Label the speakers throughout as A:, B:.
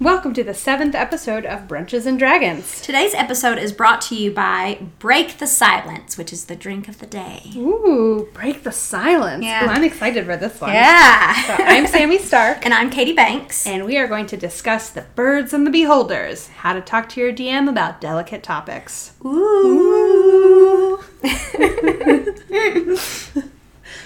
A: Welcome to the seventh episode of Brunches and Dragons.
B: Today's episode is brought to you by Break the Silence, which is the drink of the day.
A: Ooh, break the silence.
B: Yeah.
A: Ooh, I'm excited for this one.
B: Yeah.
A: So I'm Sammy Stark,
B: and I'm Katie Banks.
A: and we are going to discuss the birds and the beholders, how to talk to your DM about delicate topics.
B: Ooh.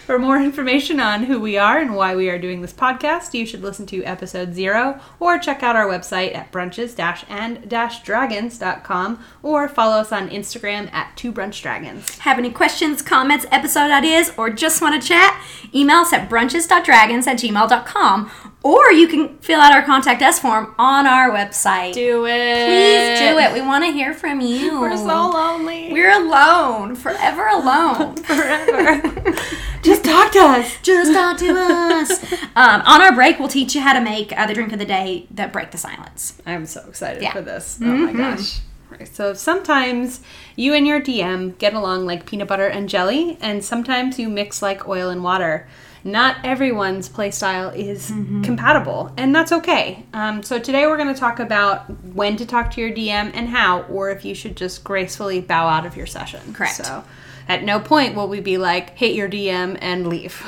A: For more information on who we are and why we are doing this podcast, you should listen to episode zero or check out our website at brunches-and-dragons.com or follow us on Instagram at two brunch dragons.
B: Have any questions, comments, episode ideas, or just want to chat? Email us at brunches.dragons at gmail.com or you can fill out our contact us form on our website.
A: Do it.
B: Please do it. We want to hear from you.
A: We're so lonely.
B: We're alone. Forever alone.
A: forever. Just talk to us.
B: Just talk to us. Um, on our break, we'll teach you how to make uh, the drink of the day that break the silence.
A: I'm so excited
B: Yeah.
A: for this. Oh my gosh. Right, So sometimes you and your DM get along like peanut butter and jelly, and sometimes you mix like oil and water. Not everyone's playstyle is compatible, and that's okay. Um, so today we're going to talk about when to talk to your DM and how, or if you should just gracefully bow out of your session.
B: Correct.
A: So at no point will we be like, hit your DM and leave.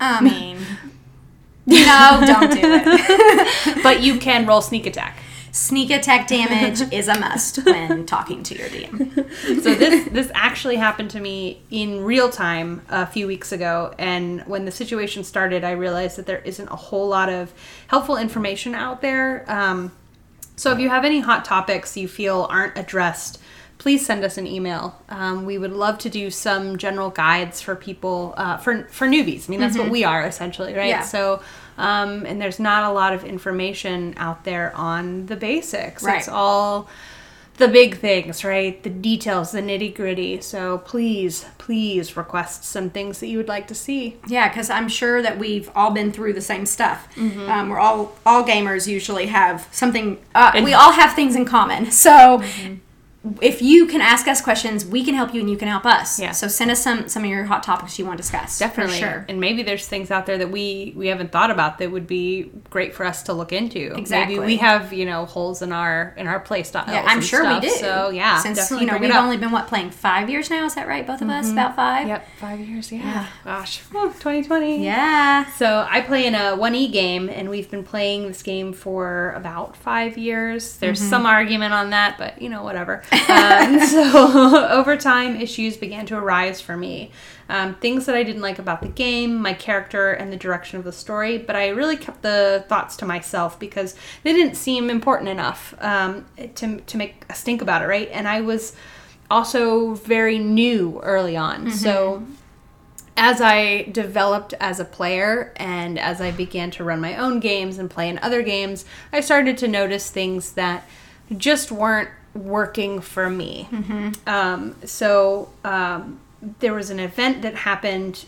B: I mean, no, don't do it.
A: but you can roll sneak attack.
B: Sneak attack damage is a must when talking to your DM.
A: so this this actually happened to me in real time a few weeks ago and when the situation started i realized that there isn't a whole lot of helpful information out there. Um, so if you have any hot topics you feel aren't addressed please send us an email. Um, we would love to do some general guides for people uh, for for newbies. I mean that's what we are essentially right?
B: Yeah.
A: so um, and there's not a lot of information out there on the basics
B: Right.
A: it's all the big things, right? The details, the nitty gritty. So please, please request some things that you would like to see.
B: Yeah, because I'm sure that we've all been through the same stuff. Um, we're all all gamers usually have something. Uh, we all have things in common. So. If you can ask us questions, we can help you and you can help us.
A: Yeah.
B: So send us some some of your hot topics you want to discuss.
A: Definitely.
B: For sure.
A: And maybe there's things out there that we we haven't thought about that would be great for us to look into.
B: Exactly.
A: Maybe we have, you know, holes in our in our play styles.
B: Yeah, I'm sure
A: stuff.
B: we do.
A: So yeah,
B: since
A: definitely
B: you know we've only been what playing five years now. Is that right? Both of us about five.
A: Yep, five years, yeah. Gosh. Whew, 2020.
B: Yeah.
A: So I play in a 1E game, and we've been playing this game for about five years. There's
B: Mm-hmm.
A: some argument on that, but you know, whatever. Um, so over time, issues began to arise for me. Um, things that I didn't like about the game, my character, and the direction of the story, but I really kept the thoughts to myself because they didn't seem important enough um, to, to make a stink about it, right? And I was also very new early on. So as I developed as a player and as I began to run my own games and play in other games, I started to notice things that just weren't working for me. Um, so um, there was an event that happened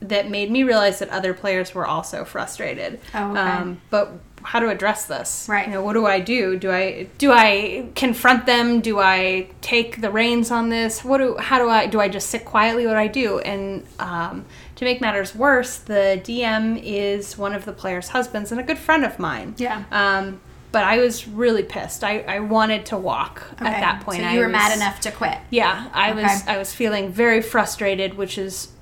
A: that made me realize that other players were also frustrated.
B: Oh, okay.
A: um, but how to address this?
B: Right.
A: You know, what do I do? Do I do I confront them? Do I take the reins on this? What do how do I do I just sit quietly? What do I do? And um, to make matters worse, the DM is one of the players' husbands and a good friend of mine.
B: Yeah.
A: But I was really pissed. I, I wanted to walk at that point.
B: So
A: I
B: you were mad enough to quit.
A: yeah, I was I was feeling very frustrated, which is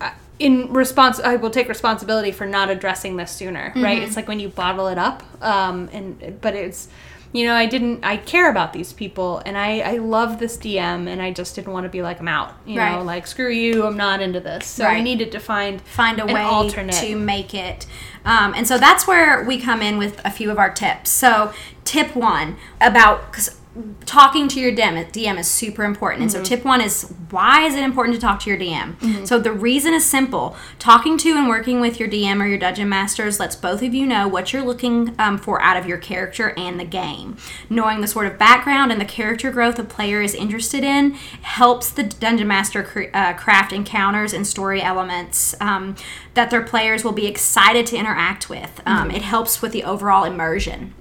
A: uh, in response. I will take responsibility for not addressing this sooner. Right?
B: Mm-hmm.
A: It's like when you bottle it up, um, and but it's you know I didn't I care about these people and I I love this DM and I just didn't want to be like I'm out. You know, like screw you, I'm not into this. So I needed to find
B: find a way
A: alternate.
B: to make it. Um, and so that's where we come in with a few of our tips. So, tip one about because talking to your DM, DM is super important. And so, tip one is why is it important to talk to your DM? So, the reason is simple talking to and working with your DM or your dungeon masters lets both of you know what you're looking um, for out of your character and the game. Knowing the sort of background and the character growth a player is interested in helps the dungeon master cr- uh, craft encounters and story elements um, that their players will be excited to interact with. Um, It helps with the overall immersion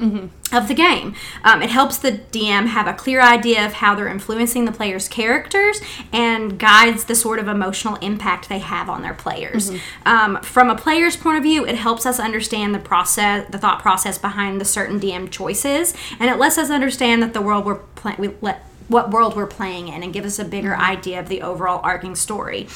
B: of the game. Um, it helps the DM have a clear idea of how they're influencing the players' characters and guides the sort of emotional impact they have on their players. Um, from a player's point of view, it helps us understand the process, the thought process behind the certain DM choices, and it lets us understand that the world we're playing, we let what world we're playing in, and give us a bigger idea of the overall arcing story.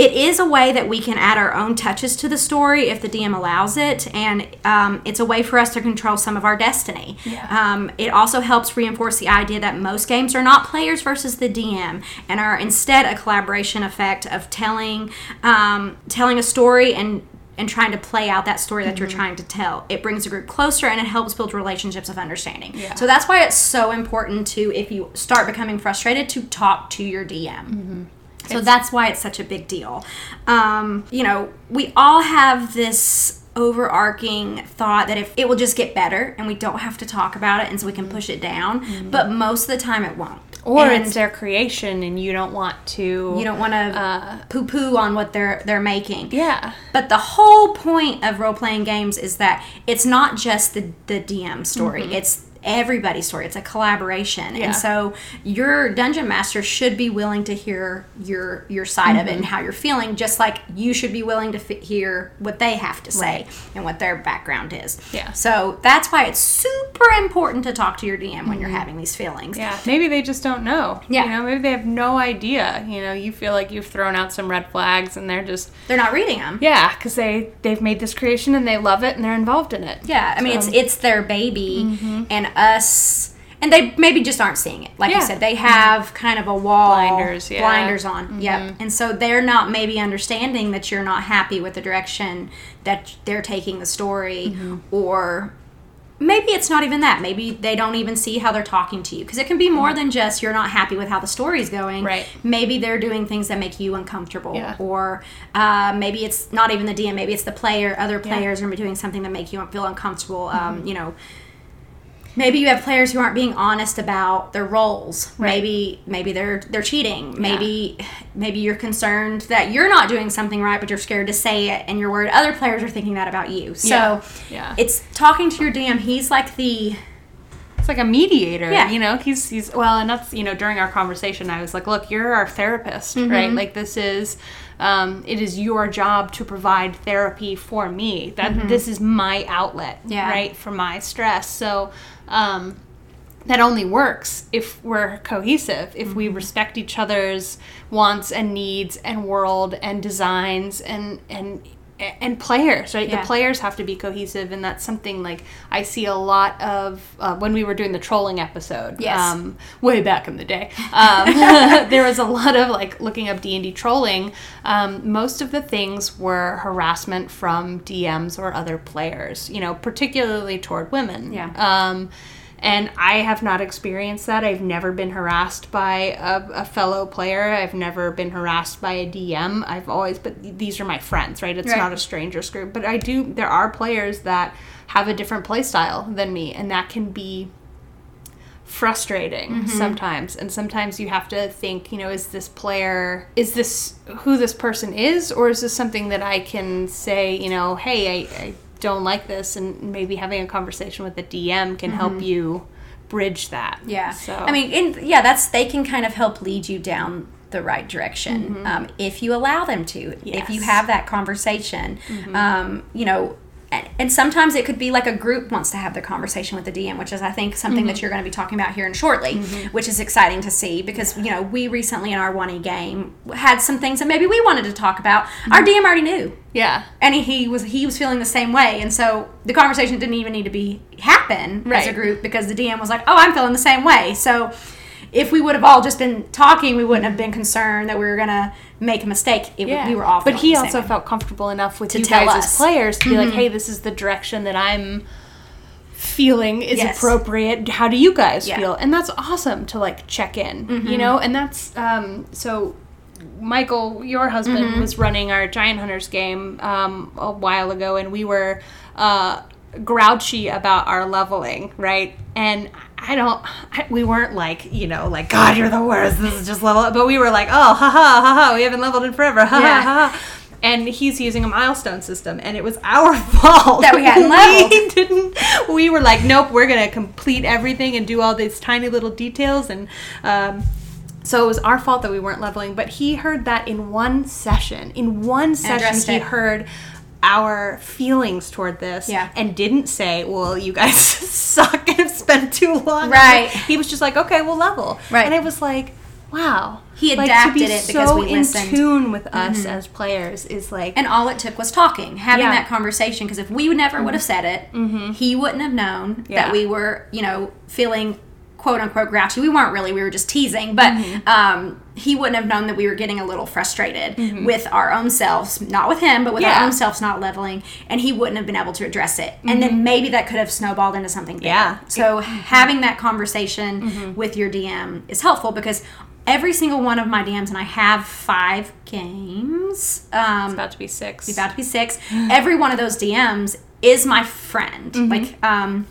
B: It is a way that we can add our own touches to the story if the DM allows it, and um, it's a way for us to control some of our destiny.
A: Yeah.
B: Um, it also helps reinforce the idea that most games are not players versus the DM, and are instead a collaboration effect of telling um, telling a story and and trying to play out that story that you're trying to tell. It brings a group closer and it helps build relationships of understanding.
A: Yeah.
B: So that's why it's so important to, if you start becoming frustrated, to talk to your DM. So that's why it's such a big deal. Um, you know, we all have this overarching thought that if it will just get better and we don't have to talk about it and so we can push it down, but most of the time it won't.
A: Or
B: And
A: it's their creation and you don't want to.
B: you don't want to
A: Uh,
B: poo poo on what they're they're making.
A: yeah.
B: But the whole point of role playing games is that it's not just the the DM story. It's everybody's story. It's a collaboration.
A: Yeah.
B: And so your dungeon master should be willing to hear your your side of it and mm-hmm. how you're feeling just like you should be willing to f- hear what they have to say and what their background is.
A: Yeah.
B: So that's why it's super important to talk to your DM when you're mm-hmm. having these feelings.
A: Yeah, maybe they just don't know.
B: Yeah.
A: You know, maybe they have no idea. You know, you feel like you've thrown out some red flags and they're just,
B: They're not reading them.
A: yeah, because they, they've made this creation and they love it and they're involved in it.
B: Yeah, I mean
A: So-
B: it's it's their baby mm-hmm. and us and they maybe just aren't seeing it. Like you said, they have kind of a wall
A: Blinders, yeah.
B: blinders on. Yep. And so they're not maybe understanding that you're not happy with the direction that they're taking the story or maybe it's not even that. Maybe they don't even see how they're talking to you because it can be more than just you're not happy with how the story's going.
A: Right.
B: Maybe they're doing things that make you uncomfortable,
A: Yeah.
B: or uh, maybe it's not even the DM. Maybe it's the player. Other players are doing something that make you feel uncomfortable.
A: Mm-hmm.
B: Um, you know. Maybe you have players who aren't being honest about their roles.
A: Right.
B: Maybe maybe they're they're cheating. Maybe maybe you're concerned that you're not doing something right, but you're scared to say it, and you're worried other players are thinking that about you. So
A: Yeah. Yeah.
B: it's talking to your DM. He's like the
A: It's like a mediator.
B: Yeah.
A: You know, he's he's well, and that's you know during our conversation, I was like, look, you're our therapist,
B: Mm-hmm.
A: right? Like this is, um, it is your job to provide therapy for me. That this is my outlet,
B: Mm-hmm. Yeah.
A: right, for my stress. So. Um, that only works if we're cohesive, if
B: Mm-hmm.
A: we respect each other's wants and needs and world and designs and and and players, right?
B: Yeah.
A: The players have to be cohesive, and that's something like I see a lot of uh, when we were doing the trolling episode.
B: Yes.
A: Um, way back in the day, um, there was a lot of like looking up D and D trolling. Um, most of the things were harassment from DMs or other players. You know, particularly toward women.
B: Yeah.
A: And I have not experienced that. I've never been harassed by a, a fellow player. I've never been harassed by a DM. I've always, but these are my friends, right? It's
B: Right.
A: not a strangers group. But I do, there are players that have a different play style than me, and that can be frustrating mm-hmm. sometimes and sometimes you have to think you know is this player is this who this person is or is this something that i can say you know hey i, I don't like this and maybe having a conversation with the dm can help you bridge that
B: Yeah.
A: so
B: I mean, in, yeah, that's they can kind of help lead you down the right direction um, if you allow them to. If you
A: Mm-hmm.
B: Have that conversation, um, you know. And, sometimes it could be like a group wants to have the conversation with the DM, which is I think something
A: Mm-hmm.
B: that you're going to be talking about here in shortly, which is exciting to see because you know we recently in our one e game had some things that maybe we wanted to talk about.
A: Mm-hmm.
B: Our DM already knew,
A: yeah
B: and he, he was he was feeling the same way and so the conversation didn't even need to be happen as a group because the dm was like oh i'm feeling the same way so if we would have all just been talking we wouldn't have been concerned that we were gonna make a mistake it,
A: yeah
B: we were all
A: but he also felt comfortable enough with
B: To
A: you
B: tell
A: guys
B: us.
A: as players to be like hey this is the direction that i'm feeling is
B: Yes.
A: appropriate how do you guys
B: Yeah. Mm-hmm.
A: feel and that's awesome to like check in you know and that's um so michael your husband
B: Mm-hmm.
A: was running our giant hunters game um a while ago and we were uh grouchy about our leveling right and I don't. I, we weren't like you know, like God, you're the worst. This is just level. up. But we were like, oh, ha ha ha ha. We haven't leveled in forever. Ha
B: Yeah.
A: ha ha. and he's using a milestone system, and it was our fault
B: That we hadn't leveled.
A: We didn't. We were like, nope, we're gonna complete everything and do all these tiny little details, and um, so it was our fault that we weren't leveling. But he heard that in one session. In one session, he
B: it.
A: heard our feelings toward this
B: Yeah.
A: and didn't say well you guys suck and have spent too long
B: Right.
A: he was just like okay we'll level
B: Right.
A: and it was like wow
B: He
A: like,
B: adapted
A: to be
B: it because
A: so
B: we listened. Mm-hmm.
A: in tune with us as players is like
B: And all it took was talking, having
A: Yeah.
B: that conversation. Because if we never would have said it, he wouldn't have known
A: Yeah.
B: that we were, you know, feeling quote unquote grouchy. We weren't really, we were just teasing, but um, he wouldn't have known that we were getting a little frustrated with our own selves, not with him, but with
A: Yeah.
B: our own selves not leveling, and he wouldn't have been able to address it. And then maybe that could have snowballed into something bigger.
A: Yeah.
B: So having that conversation with your DM is helpful because. Every single one of my DMs, and I have five games. Um,
A: about to be six
B: about to be six. Every one of those DMs is my friend.
A: Mm-hmm.
B: Like, um,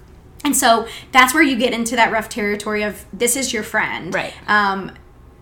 B: and so that's where you get into that rough territory of this is your friend.
A: Right.
B: Um,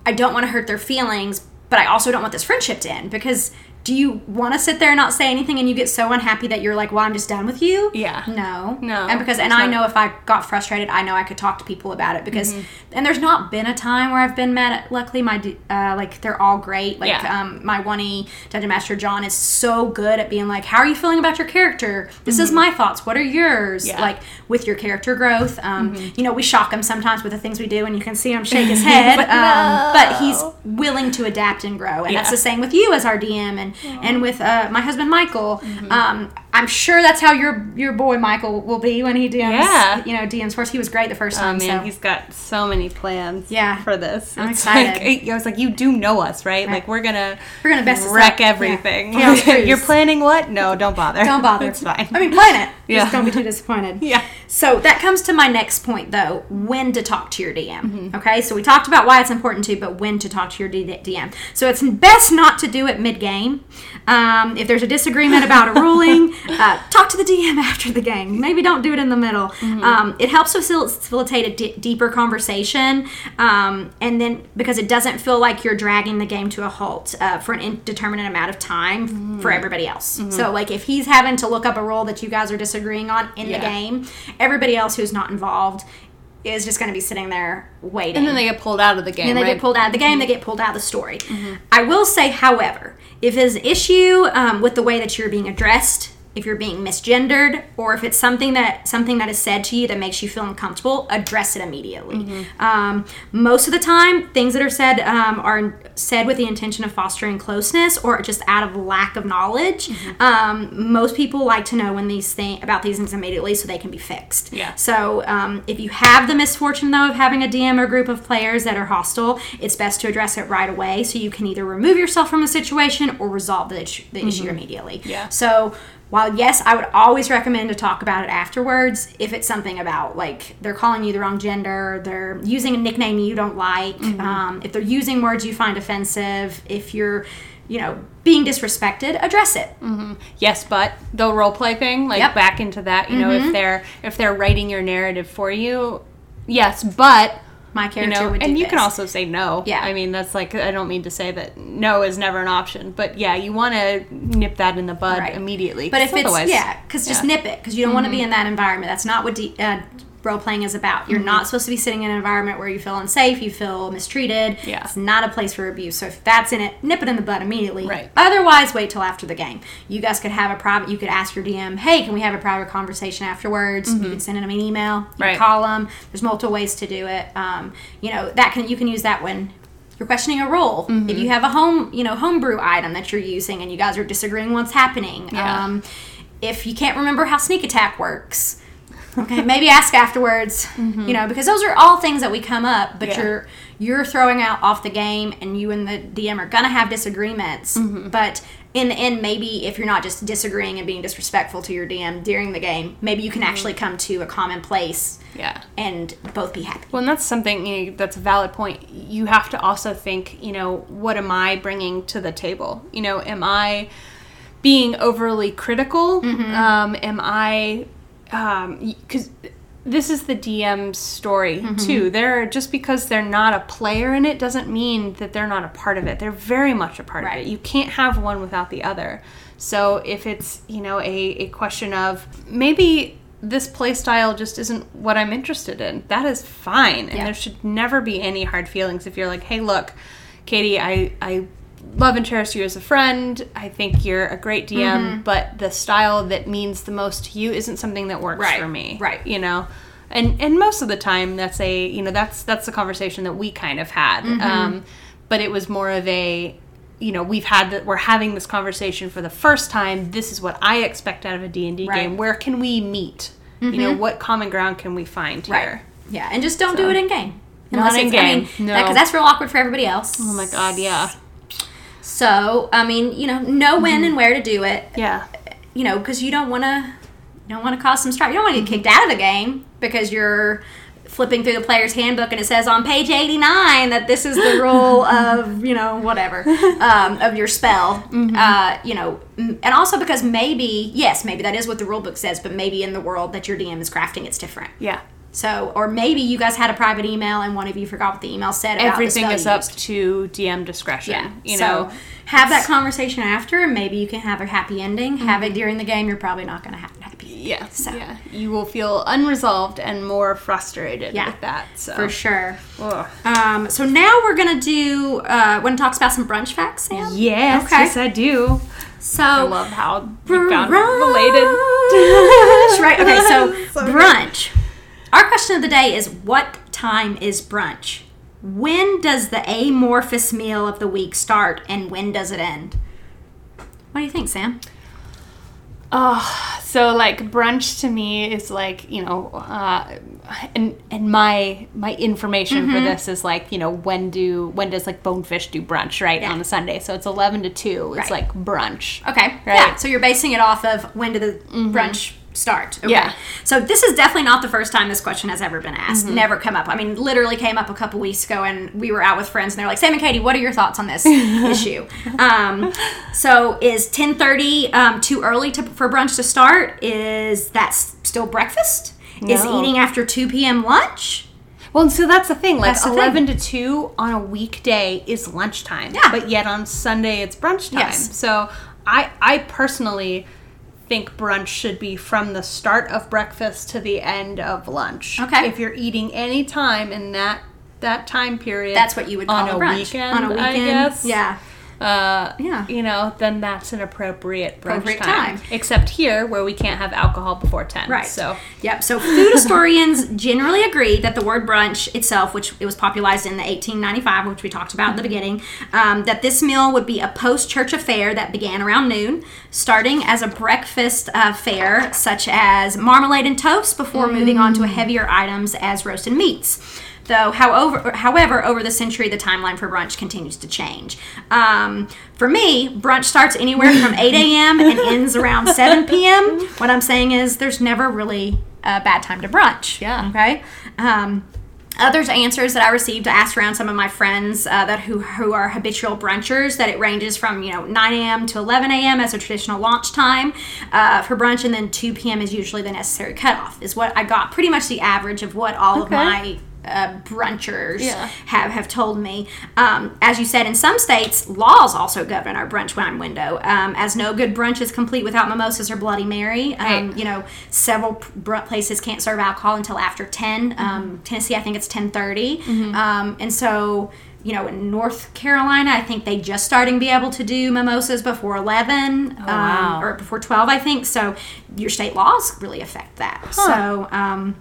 B: I don't want to hurt their feelings, but I also don't want this friendship to end because do you want to sit there and not say anything and you get so unhappy that you're like, well, I'm just done with you?
A: Yeah.
B: No.
A: No,
B: And because, and I know if I got frustrated, I know I could talk to people about it because,
A: Mm-hmm.
B: and there's not been a time where I've been mad at, luckily my, uh, like, they're all great. Like,
A: Yeah.
B: um, my one E Dungeon Master John is so good at being like, how are you feeling about your character? This is my thoughts. What are yours?
A: Mm-hmm. Yeah. Mm-hmm.
B: Like, with your character growth. Um, You know, we shock him sometimes with the things we do and you can see him shake his head.
A: But
B: um, but he's willing to adapt and grow. And that's the same with you as our DM and, and with, uh, my husband Michael.
A: Mm-hmm.
B: Um, I'm sure that's how your your boy Michael will be when he DMs.
A: Yeah.
B: You know, DMs us. He was great the first
A: Oh
B: time.
A: man,
B: so.
A: he's got so many plans.
B: Yeah.
A: for this.
B: I'm
A: It's
B: excited.
A: Like, I was like, you do know us, right? Like we're gonna
B: We're gonna mess
A: wreck
B: up. Yeah.
A: everything. You're planning what? No, don't bother.
B: Don't bother.
A: it's fine.
B: I mean, plan it.
A: Yeah.
B: Just don't be too disappointed.
A: Yeah.
B: So that comes to my next point, though: when to talk to your DM.
A: Mm-hmm.
B: Okay, so we talked about why it's important to, but when to talk to your D- DM. So it's best not to do it mid-game. Um, if there's a disagreement about a ruling, uh, talk to the DM after the game. Maybe don't do it in the middle.
A: Mm-hmm.
B: Um, it helps facil- facilitate a d- deeper conversation, um, and then because it doesn't feel like you're dragging the game to a halt uh, for an indeterminate amount of time
A: Mm-hmm.
B: for everybody else. So, like, if he's having to look up a role that you guys are disagreeing on in the game, everybody else who's not involved is just going to be sitting there waiting.
A: and then they get pulled out of the game.
B: And they
A: right?
B: get pulled out of the game, they get pulled out of the story. I will say, however, if there's an issue um, with the way that you're being addressed, if you're being misgendered, or if it's something that something that is said to you that makes you feel uncomfortable, address it immediately. Um, most of the time, things that are said um, are said with the intention of fostering closeness or just out of lack of knowledge. Um, most people like to know when these things about these things immediately so they can be fixed.
A: Yeah.
B: So um, if you have the misfortune though of having a DM or group of players that are hostile, it's best to address it right away so you can either remove yourself from the situation or resolve the, issue, the issue immediately.
A: Yeah.
B: So while yes, I would always recommend to talk about it afterwards if it's something about like they're calling you the wrong gender, they're using a nickname you don't like, mm-hmm. um, if they're using words you find offensive, if you're you know being disrespected, address it. Mm-hmm.
A: yes, but the role play thing, like
B: Yep.
A: back into that. You know, if mm-hmm. they're if they're writing your narrative for you, yes, but
B: My
A: you
B: character
A: know,
B: would do
A: and you can also say no.
B: Yeah.
A: I mean, that's like I don't mean to say that no is never an option, but yeah, you want to nip that in the bud
B: Right.
A: immediately.
B: but if it's yeah, because just nip it because you don't want to be in that environment. That's not what de- uh, role playing is about. You're not supposed to be sitting in an environment where you feel unsafe, you feel mistreated.
A: Yeah.
B: it's not a place for abuse. So if that's in it, nip it in the bud immediately.
A: Right.
B: Otherwise, wait till after the game. You guys could have a private. You could ask your DM, "Hey, can we have a private conversation afterwards?" You can send them an email. You
A: Right.
B: can call them. There's multiple ways to do it. Um, you know that can you can use that when you're questioning a role. If you have a home, you know, homebrew item that you're using and you guys are disagreeing what's happening.
A: Yeah.
B: Um, if you can't remember how sneak attack works, okay, maybe ask afterwards. Mm-hmm. You know, because those are all things that we come up, but
A: Yeah.
B: you're you're throwing out off the game, and you and the DM are gonna have disagreements. Mm-hmm. But in the end, maybe if you're not just disagreeing and being disrespectful to your DM during the game, maybe you can mm-hmm. actually come to a common place
A: yeah.
B: and both be happy.
A: Well, and that's something you know, that's a valid point. You have to also think, you know, what am I bringing to the table? You know, am I being overly critical? Um, am I, because this is the DM's story
B: Mm-hmm.
A: too. They're just because they're not a player in it doesn't mean that they're not a part of it. They're very much a part
B: Right.
A: of it. You can't have one without the other. So if it's, you know, a, a question of maybe this play style just isn't what I'm interested in, that is fine. And
B: Yeah.
A: there should never be any hard feelings if you're like, hey, look, Katie, I, I love and cherish you as a friend. I think you're a great DM,
B: Mm-hmm.
A: but the style that means the most to you isn't something that works
B: Right,
A: for me.
B: right.
A: You know? And and most of the time that's a you know, that's that's the conversation that we kind of had.
B: Mm-hmm.
A: Um, but it was more of a you know, we've had that we're having this conversation for the first time. This is what I expect out of a D&D
B: Right. Mm-hmm.
A: game. Where can we meet? You know, what common ground can we find here?
B: Yeah, and just don't do it in game.
A: Not in
B: I mean,
A: game, no.
B: because that's real awkward for everybody else.
A: Oh my god, yeah.
B: So, I mean, you know, know when
A: Mm-hmm.
B: and where to do it.
A: Yeah.
B: You know, because you don't want to, you don't want to cause some strife. You don't want to get kicked out of the game because you're flipping through the player's handbook and it says on page 89 that this is the rule of you know whatever um, of your spell
A: Mm-hmm.
B: uh, you know and also because maybe yes maybe that is what the rule book says but maybe in the world that your dm is crafting it's different
A: Yeah.
B: So or maybe you guys had a private email and one of you forgot what the email said about
A: Everything is up
B: used.
A: to DM discretion.
B: Yeah,
A: You
B: so
A: know,
B: have that conversation after, and maybe you can have a happy ending. Have
A: Mm-hmm.
B: it during the game. You're probably not going to have a happy. ending.
A: yeah,
B: So-
A: yeah, you will feel unresolved and more frustrated
B: Yeah,
A: with that. So
B: for sure.
A: Ugh.
B: Um, so now we're gonna do. Uh, want to talk about some brunch facts, Sam?
A: yes,
B: Okay.
A: yes, I do.
B: So
A: I love how you found
B: brunch,
A: related.
B: right? Okay, so,
A: So good.
B: Our question of the day is: What time is brunch? When does the amorphous meal of the week start, and when does it end? What do you think, Sam?
A: Oh, so like brunch to me is like you know, uh, and and my my information
B: Mm-hmm.
A: for this is like you know when do when does like Bonefish do brunch right
B: Yeah.
A: on a Sunday? So it's eleven to two. It's
B: Right.
A: like brunch.
B: Okay.
A: Right. Mm-hmm.
B: Yeah. So you're basing it off of when did the brunch start? Okay.
A: Yeah.
B: So this is definitely not the first time this question has ever been asked.
A: Mm-hmm.
B: Never come up. I mean, literally came up a couple weeks ago, and we were out with friends, and they're like, "Sam and Katie, what are your thoughts on this issue?" Um, so is 10:30 um, too early to, for brunch to start? Is that s- still breakfast? Is eating after 2 p.m. lunch?
A: Well, so that's the thing. Like
B: the
A: eleven to two on a weekday is lunchtime.
B: Yeah.
A: But yet on Sunday it's brunch time.
B: Yes.
A: So I I personally think brunch should be from the start of breakfast to the end of lunch.
B: Okay.
A: If you're eating any time in that that time period,
B: That's what you would call
A: on
B: a brunch
A: weekend.
B: on a weekend.
A: I guess.
B: Yeah.
A: Uh,
B: Yeah.
A: You know, then that's an appropriate brunch
B: Appropriate
A: time.
B: time.
A: Except here, where we can't have alcohol before ten.
B: Right.
A: So
B: Yep. So food historians generally agree that the word brunch itself, which it was popularized in the 1895, which we talked about in the beginning, um, that this meal would be a post-church affair that began around noon, starting as a breakfast uh, fare such as marmalade and toast, before moving on to heavier items as roasted meats. Though, however, however, over the century, the timeline for brunch continues to change. Um, for me, brunch starts anywhere from 8 a.m. and ends around 7 p.m. What I'm saying is, there's never really a bad time to brunch.
A: Yeah.
B: Okay. Um, Others answers that I received, I asked around some of my friends uh, that who who are habitual brunchers that it ranges from you know 9 a.m. to 11 a.m. as a traditional launch time uh, for brunch, and then 2 p.m. is usually the necessary cutoff. Is what I got pretty much the average of what all of my uh, brunchers
A: Yeah.
B: have have told me. Um, as you said, in some states, laws also govern our brunch wine window. Um, as no good brunch is complete without mimosas or Bloody Mary. Um,
A: Right.
B: You know, several places can't serve alcohol until after 10. Um, Tennessee, I think it's 10:30. Um, and so. You know, in North Carolina, I think they just starting to be able to do mimosas before 11 um,
A: wow.
B: or before 12, I think. So your state laws really affect that. So um,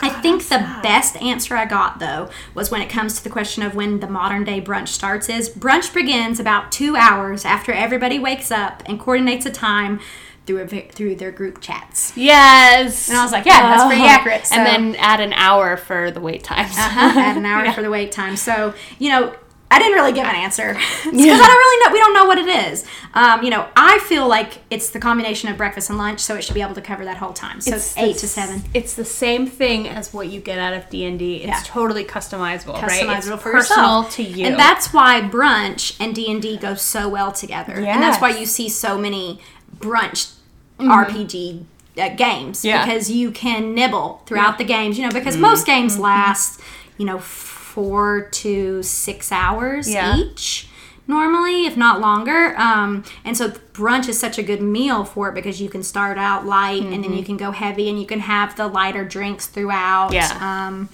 B: I think the best answer I got though was when it comes to the question of when the modern day brunch starts is brunch begins about two hours after everybody wakes up and coordinates a time through a, through their group chats.
A: Yes.
B: And I was like, yeah, that's pretty
A: Oh.
B: accurate. So,
A: and then add an hour for the wait times.
B: uh-huh, add an hour for the wait time. So you know. I didn't really give an answer because I don't really know. We don't know what it is. Um, you know, I feel like it's the combination of breakfast and lunch, so it should be able to cover that whole time. So it's, eight
A: the
B: to seven.
A: It's the same thing as what you get out of D and D. It's
B: Yeah.
A: totally customizable, right? It's
B: customizable for
A: personal
B: yourself.
A: to you,
B: and that's why brunch and D and D go so well together. And that's why you see so many brunch
A: Mm-hmm.
B: RPG uh, games
A: Yeah.
B: because you can nibble throughout the games. You know, because most games last, you know, four to six hours
A: Yeah.
B: each normally, if not longer. Um, and so brunch is such a good meal for it because you can start out light and then you can go heavy and you can have the lighter drinks throughout.
A: Yeah.
B: Um,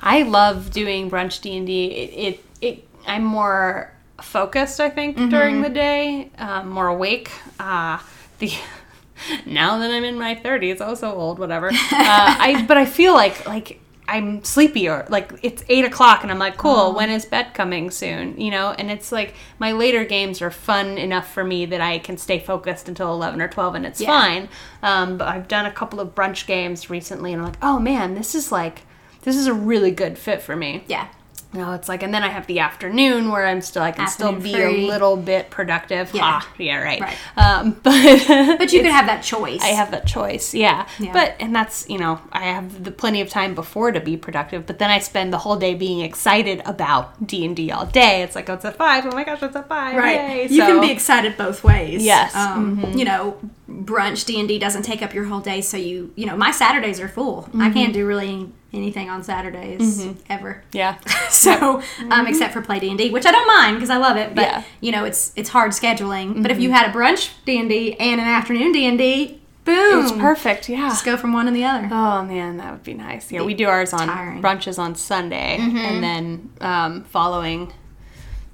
A: I love doing brunch D and D. It, it it I'm more focused. I think
B: Mm-hmm.
A: during the day, um, more awake. Uh, the now that I'm in my 30s, oh so old, whatever. Uh, I but I feel like like I'm sleepier. Like it's eight o'clock, and I'm like, cool.
B: Oh.
A: When is bed coming soon? You know, and it's like my later games are fun enough for me that I can stay focused until 11 or 12, and it's
B: Yeah.
A: fine. Um, but I've done a couple of brunch games recently, and I'm like, oh man, this is like this is a really good fit for me.
B: yeah.
A: No, it's like, and then I have the afternoon where I'm still, I can still be
B: free.
A: a little bit productive.
B: Yeah.
A: Ah, yeah, right.
B: Right.
A: Um, but
B: But you could have that choice.
A: I have that choice, yeah.
B: Yeah.
A: But and that's you know I have the plenty of time before to be productive, but then I spend the whole day being excited about D and D all day. It's like oh, it's at five. Oh my gosh, it's at five.
B: Right.
A: Yay.
B: You can be excited both ways.
A: Yes. Mm-hmm.
B: Um, You know, brunch D and D doesn't take up your whole day, so you you know my Saturdays are full.
A: Mm-hmm.
B: I can't do really anything on Saturdays ever.
A: yeah.
B: So um, except for play D and D, which I don't mind because I love it. But
A: Yeah.
B: you know, it's it's hard scheduling. But if you had a brunch D and D and an afternoon D and D, boom,
A: It's perfect. Yeah.
B: Just go from one to the other.
A: Oh man, that would be nice. Yeah, we do ours on
B: tiring.
A: brunches on Sunday, and then um, following.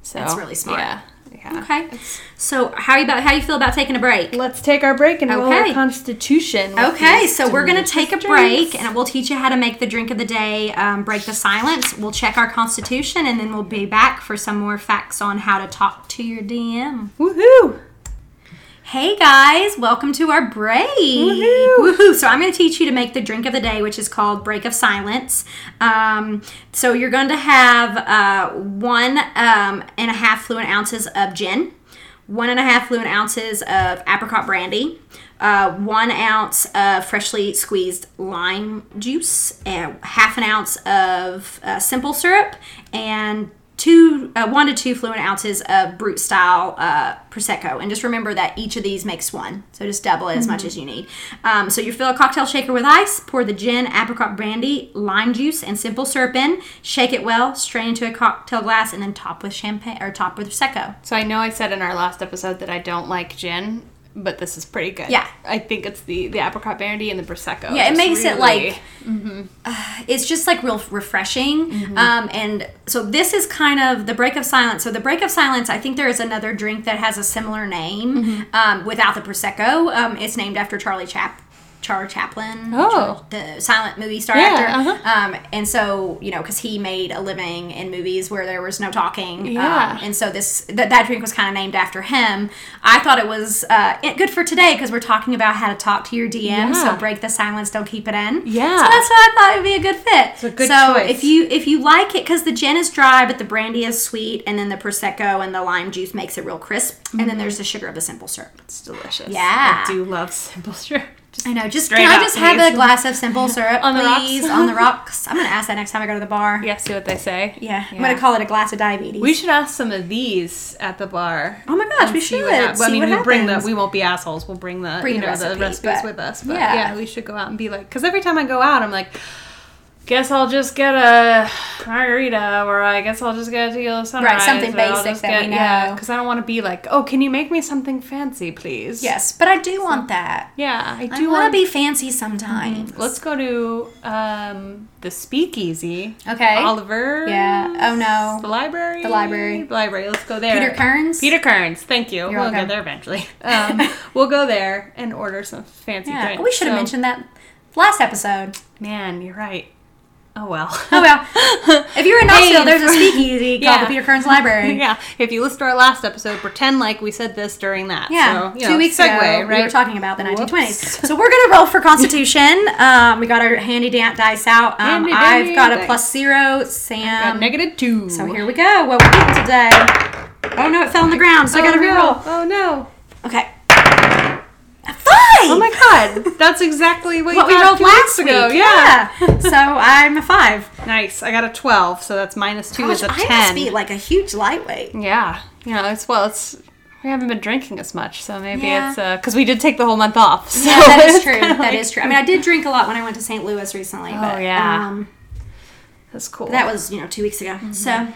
A: So
B: That's really smart.
A: Yeah. Yeah.
B: Okay. So how you about how you feel about taking a break?
A: Let's take our break and roll
B: Okay.
A: our constitution.
B: Okay, so we're gonna take a break and we'll teach you how to make the drink of the day, um, break the silence. We'll check our constitution and then we'll be back for some more facts on how to talk to your DM.
A: Woohoo!
B: Hey guys, welcome to our break.
A: Woohoo.
B: Woohoo! So I'm going to teach you to make the drink of the day, which is called Break of Silence. Um, so you're going to have uh, one um, and a half fluent ounces of gin, one and a half fluent ounces of apricot brandy, uh, one ounce of freshly squeezed lime juice, and half an ounce of uh, simple syrup, and two uh, one to two fluid ounces of brut style uh, prosecco. And just remember that each of these makes one. So just double it as much as you need. Um, so you fill a cocktail shaker with ice pour the gin apricot brandy lime juice and simple syrup in. Shake it well strain into a cocktail glass and then top with champagne or top with prosecco.
A: So I know I said in our last episode that I don't like gin, but this is pretty good.
B: Yeah.
A: I think it's the the apricot brandy and the prosecco.
B: Yeah, it makes it
A: really-
B: like uh, it's just like real refreshing.
A: Mm-hmm.
B: Um, and so this is kind of the break of silence. So the break of silence, I think there is another drink that has a similar name
A: Mm-hmm.
B: um, without the prosecco. Um, it's named after Charlie Chap. Charlie Chaplin,
A: Oh.
B: the silent movie star
A: Yeah,
B: actor,
A: uh-huh.
B: um, and so you know, because he made a living in movies where there was no talking,
A: Yeah.
B: um, and so this that, that drink was kind of named after him. I thought it was uh, good for today because we're talking about how to talk to your DM.
A: Yeah.
B: So break the silence, don't keep it in.
A: Yeah.
B: So that's why I thought it would be a good fit. It's
A: a good
B: so
A: choice.
B: if you if you like it, because the gin is dry, but the brandy is sweet, and then the prosecco and the lime juice makes it real crisp, and
A: Mm-hmm.
B: then there's the sugar of the simple syrup.
A: It's delicious.
B: Yeah.
A: I do love simple syrup. Just
B: I know. Just can I just have a glass of simple syrup,
A: On the rocks?
B: please, on the rocks? I'm gonna ask that next time I go to the bar.
A: yeah, see what they say.
B: Yeah, I'm gonna call it a glass of diabetes.
A: We should ask some of these at the bar.
B: oh my gosh, we should.
A: what hap- I mean, we bring the. We won't be assholes. We'll bring the
B: Bring
A: you
B: the
A: know the
B: recipe,
A: recipes
B: but-
A: with us. But
B: yeah.
A: yeah. we should go out and be like, because every time I go out, I'm like, guess I'll just get a margarita, or I guess I'll just get a tequila sunrise. Right, something
B: basic that
A: get,
B: we know.
A: Yeah, because I don't want to be like, oh, can you make me something fancy, please?
B: yes, but I do want that.
A: Yeah, I
B: I
A: do
B: want
A: want
B: to be fancy sometimes.
A: Let's go to um, the Speakeasy.
B: Okay.
A: Oliver.
B: Yeah. Oh, no.
A: The library.
B: The library.
A: The library. Let's go there.
B: Peter Kern's.
A: Peter Kern's. Thank you. we'll
B: welcome.
A: go there eventually. Um, we'll go there and order some fancy
B: Yeah,
A: drinks.
B: we should have
A: So-
B: mentioned that last episode.
A: Man, you're right. Oh well.
B: Oh well. if you're in Knoxville, there's a speakeasy called the Peter Kern's Library.
A: yeah. If you listen to our last episode, pretend like we said this during that.
B: Yeah,
A: So,
B: two
A: know,
B: weeks
A: segue,
B: ago
A: right?
B: we were talking about the 1920s. So we're gonna roll for Constitution. Um, we got our handy dan- dice out. Um,
A: Handy
B: I've got a plus zero.
A: Got
B: Sam.
A: negative two.
B: So here we go. What we're getting today? Oh no, it fell on the ground, so I gotta
A: oh, no.
B: reroll.
A: Oh no.
B: Okay. A Five.
A: Oh my god. That's exactly what,
B: What
A: you
B: we rolled
A: two
B: last
A: weeks
B: week.
A: ago. Yeah.
B: Yeah. so I'm a five.
A: Nice. I got a 12, so that's minus 2
B: Gosh,
A: is a
B: I
A: 10.
B: I must be like a huge lightweight.
A: yeah. You know, it's, well, it's, We haven't been drinking as much, so maybe
B: Yeah.
A: it's because we did take the whole month off. So
B: Yeah, that is true. That
A: like-
B: is true. I mean, I did drink a lot when I went to St. Louis recently.
A: Oh,
B: but,
A: yeah.
B: Um,
A: That's cool.
B: that was, you know, two weeks ago. So,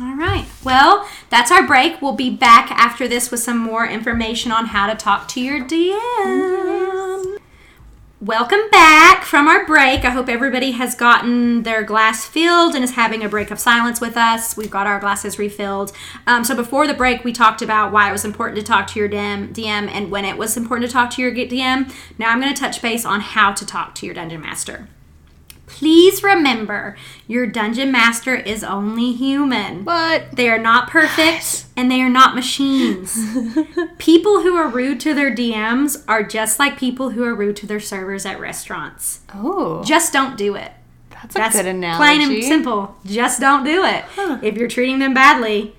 B: all right. Well, that's our break. We'll be back after this with some more information on how to talk to your DM. Welcome back from our break. I hope everybody has gotten their glass filled and is having a break of silence with us. We've got our glasses refilled. Um, so before the break, we talked about why it was important to talk to your DM, DM and when it was important to talk to your DM. Now I'm going to touch base on how to talk to your dungeon master. Please remember, your dungeon master is only human.
A: but
B: They are not perfect and they are not machines. people who are rude to their DMs are just like people who are rude to their servers at restaurants.
A: oh,
B: Just don't do it.
A: that's a good analogy.
B: plain and simple. Just don't do it.
A: Huh.
B: If you're treating them badly,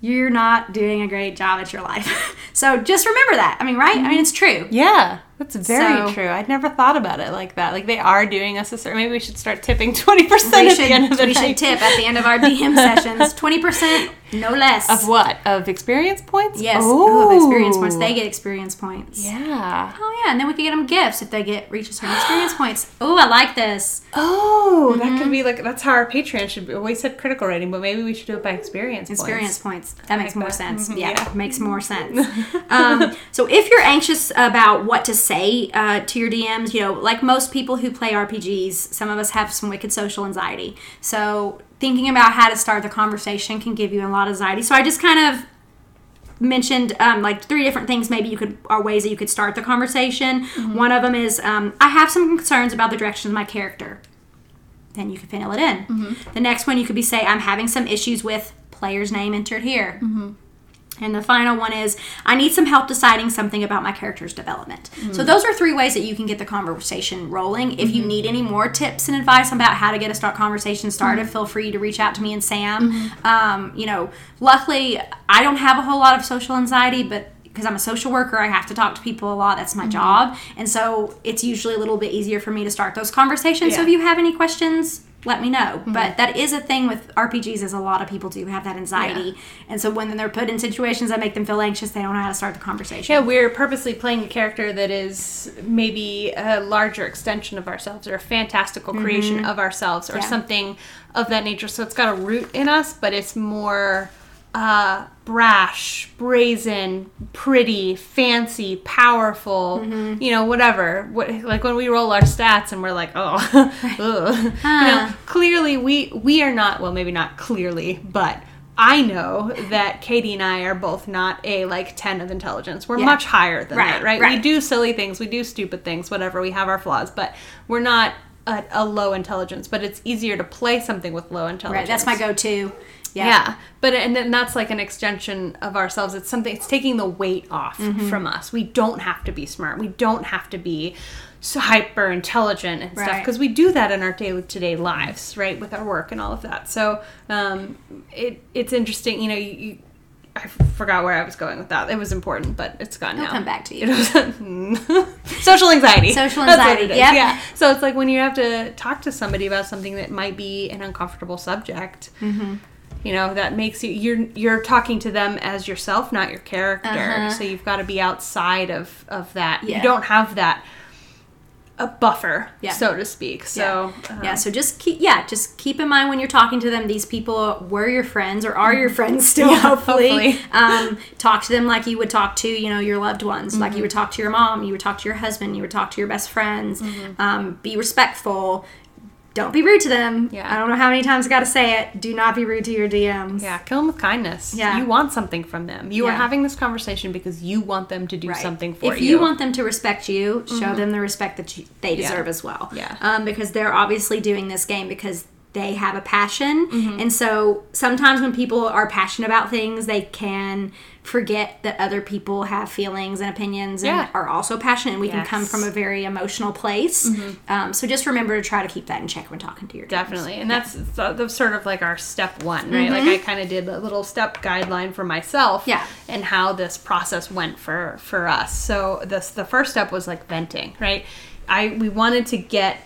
B: you're not doing a great job at your life. so just remember that. I mean, right? I mean, mm-hmm. it's true.
A: Yeah, that's very
B: So-
A: true. I'd never thought about it like that. Like they are doing us a certain. Maybe we should start tipping twenty percent at
B: should,
A: the end of the
B: we
A: night.
B: should tip at the end of our DM sessions. 20%, no less.
A: Of what? Of experience points?
B: Yes. Oh, of experience points. They get experience points.
A: Yeah.
B: Oh yeah, and then we could get them gifts if they get reach a certain experience points. Oh, I like this.
A: Oh, that
B: Mm-hmm.
A: could be like that's how our Patreon should be. We said critical rating, but maybe we should do it by experience.
B: Experience
A: points.
B: points. That makes
A: like
B: more
A: that.
B: sense.
A: Mhm,
B: Yeah,
A: yeah.
B: makes more sense. um, so if you're anxious about what to say uh, to your DMs, you know, like most people who play RPGs, some of us have some wicked social anxiety. So thinking about how to start the conversation can give you a lot of anxiety. So I just kind of mentioned um, like three different things maybe you could are ways that you could start the conversation. One of them is um, i have some concerns about the direction of my character. Then you can fill it in. The next one you could be say i'm having some issues with player's name entered here and the final one is I need some help deciding something about my character's development. So mm. those are three ways that you can get the conversation rolling. If you mm-hmm. need any more tips and advice about how to get a start conversation started, mm-hmm. feel free to reach out to me and Sam. Mm-hmm. Um, you know, luckily I don't have a whole lot of social anxiety, but because I'm a social worker, I have to talk to people a lot. That's my job, and so it's usually a little bit easier for me to start those conversations. So if you have any questions, let me know. But that is a thing with RPGs, is a lot of people do have that anxiety, and so when they're put in situations that make them feel anxious, they don't know how to start the conversation.
A: Yeah, we're purposely playing a character that is maybe a larger extension of ourselves or a fantastical creation of ourselves or
B: Mm-hmm. Yeah.
A: something of that nature. So it's got a root in us, but it's more uh, brash, brazen, pretty, fancy, powerful,
B: Mm-hmm.
A: you know, whatever. What, like when we roll our stats and we're like, oh, ugh. you know, clearly we we are not well, maybe not clearly, but. I know that Katie and I are both not a like 10 of intelligence. We're
B: Yeah.
A: much higher than
B: Right,
A: that, right? We do silly things, we do stupid things, whatever. We have our flaws, but we're not a, a low intelligence. But it's easier to play something with low intelligence.
B: right, that's my go-to. Yeah.
A: Yeah, but and then that's like an extension of ourselves. It's something. It's taking the weight off
B: Mm-hmm.
A: from us. We don't have to be smart. We don't have to be so hyper intelligent and stuff because we do that in our daily to day lives, right, with our work and all of that. So um, it it's interesting. You know, you, you I forgot where I was going with that. It was important, but it's gone
B: It'll
A: now.
B: come back to you.
A: Social anxiety.
B: Social anxiety, yep.
A: Yeah. So it's like when you have to talk to somebody about something that might be an uncomfortable subject.
B: Mm-hmm.
A: You know that makes you you're you're talking to them as yourself, not your character.
B: Uh-huh.
A: So you've got to be outside of of that.
B: Yeah.
A: You don't have that a buffer,
B: Yeah.
A: so to speak. So um,
B: yeah, so just keep yeah, just keep in mind when you're talking to them, these people were your friends or are your friends still.
A: Yeah,
B: hopefully,
A: hopefully.
B: um, talk to them like you would talk to you know your loved ones, like you
A: Mm-hmm.
B: would talk to your mom, you would talk to your husband, you would talk to your best friends.
A: Mm-hmm.
B: Um, be respectful. Don't be rude to them.
A: Yeah.
B: I don't know how many times I got to say it. Do not be rude to your DMs.
A: Yeah, kill them with kindness.
B: Yeah.
A: You want something from them. You are having this conversation because you want them to do
B: Right.
A: something for
B: if
A: you.
B: If you want them to respect you, show them the respect that you, they
A: Yeah.
B: deserve as well.
A: Yeah.
B: Um, because they're obviously doing this game because they have a passion,
A: Mm-hmm.
B: and so sometimes when people are passionate about things, they can forget that other people have feelings and opinions and
A: Yeah.
B: are also passionate, and we can come from a very emotional place. Um, so just remember to try to keep that in check when talking to your.
A: Definitely. And that's, that's sort of like our step one, right? Like I kind of did a little step guideline for myself
B: Mm-hmm. Yeah.
A: and how this process went for for us. So this the first step was like venting, right? I we wanted to get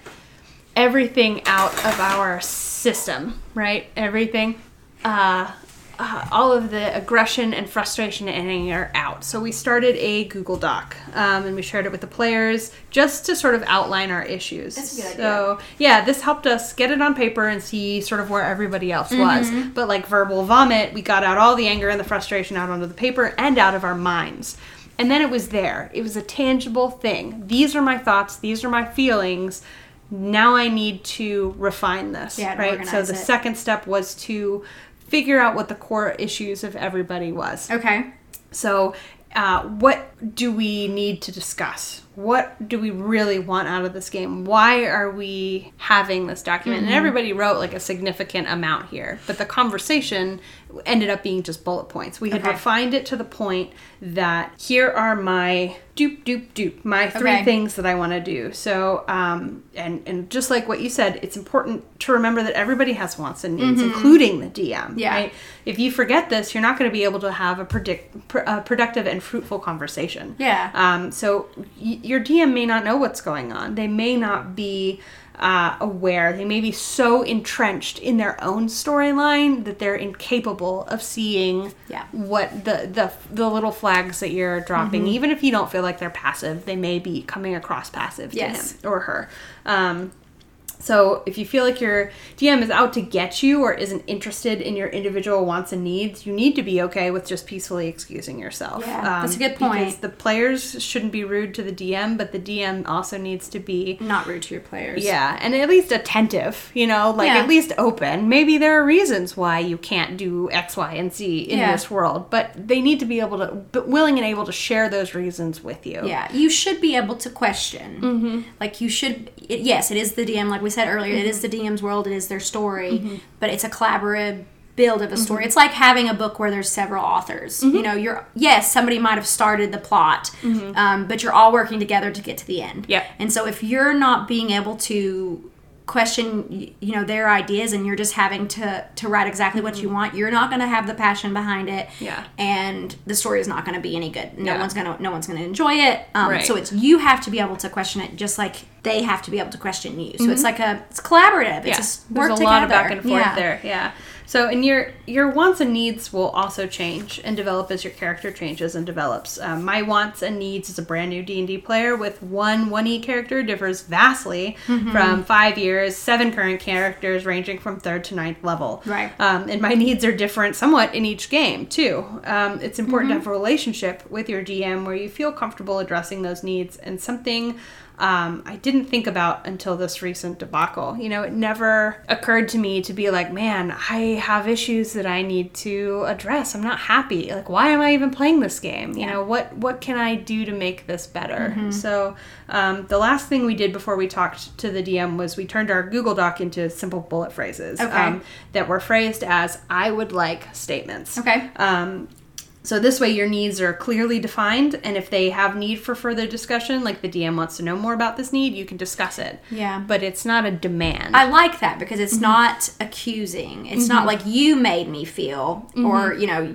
A: everything out of our system, right? Everything uh uh, all of the aggression and frustration and anger out. So we started a Google Doc um, and we shared it with the players just to sort of outline our issues.
B: That's a good
A: so yeah, this helped us get it on paper and see sort of where everybody else was.
B: Mm-hmm.
A: But like verbal vomit, we got out all the anger and the frustration out onto the paper and out of our minds. And then it was there. It was a tangible thing. These are my thoughts. These are my feelings. Now I need to refine this.
B: Yeah,
A: right. So the
B: it.
A: second step was to figure out what the core issues of everybody was.
B: Okay.
A: So, uh, what do we need to discuss? What do we really want out of this game? Why are we having this document?
B: Mm-hmm.
A: And everybody wrote like a significant amount here, but the conversation ended up being just bullet points. We had
B: Okay.
A: refined it to the point that here are my doop doop doop my three
B: Okay.
A: things that I want to do. So, um, and and just like what you said, it's important to remember that everybody has wants and needs, including the DM.
B: Mm-hmm. Yeah.
A: Right? If you forget this, you're not going to be able to have a predict, pr- uh, productive and fruitful conversation.
B: Yeah.
A: Um, so y- your DM may not know what's going on. They may not be uh, aware. They may be so entrenched in their own storyline that they're incapable of seeing
B: Yeah.
A: what the, the the little flags that you're dropping.
B: Mm-hmm.
A: Even if you don't feel like they're passive, they may be coming across passive
B: Yes.
A: to him or her. Um, so if you feel like your DM is out to get you or isn't interested in your individual wants and needs, you need to be okay with just peacefully excusing yourself. Um,
B: Yeah, that's a good point.
A: Because the players shouldn't be rude to the DM, but the DM also needs to be
B: Not rude to your players.
A: yeah, and at least attentive, you know, like
B: Yeah.
A: at least open. Maybe there are reasons why you can't do X, Y, and Z in
B: Yeah.
A: this world, but they need to be able to, but willing and able to share those reasons with you.
B: Yeah, you should be able to question.
A: Mm-hmm.
B: Like you should. It, yes, it is the DM. Like we said earlier, it
A: Mm-hmm.
B: is the DM's world. It is their story, but it's a collaborative build of a
A: Mm-hmm.
B: story. It's like having a book where there's several authors. You know, you're yes, somebody might have started the plot, um, but you're all working together to get to the end.
A: Mm-hmm.
B: And so if you're not being able to question you know their ideas and you're just having to to write exactly what you want you're not going to have the passion behind it
A: Mm-hmm. Yeah.
B: and the story is not going to be any good no
A: Yeah.
B: one's going to no one's going to enjoy it um,
A: Right.
B: so it's you have to be able to question it just like they have to be able to question you so
A: Mm-hmm.
B: it's like a it's collaborative it's
A: Yeah,
B: a s-
A: there's
B: work
A: a lot of back and forth
B: Yeah.
A: there. Yeah. So, and your your wants and needs will also change and develop as your character changes and develops. Um, my wants and needs as a brand new D and D player with one one E character differs vastly
B: Mm-hmm.
A: from five years, seven current characters ranging from third to ninth level.
B: Right.
A: Um, and my needs are different somewhat in each game too. Um, it's important
B: Mm-hmm.
A: to have a relationship with your DM where you feel comfortable addressing those needs and something um, I didn't think about until this recent debacle. You know, it never occurred to me to be like, man, I have issues that I need to address. I'm not happy. Like, why am I even playing this game? You
B: Yeah.
A: know, what what can I do to make this better? So, um, the last thing we did before we talked to the DM was we turned our Google Doc into simple bullet phrases
B: Okay.
A: um, that were phrased as "I would like" statements.
B: okay
A: Um, so this way, your needs are clearly defined, and if they have need for further discussion, like the DM wants to know more about this need, you can discuss it.
B: Yeah.
A: But it's not a demand.
B: I like that because
A: Mm-hmm.
B: it's not accusing. It's not like you made me feel or, you know,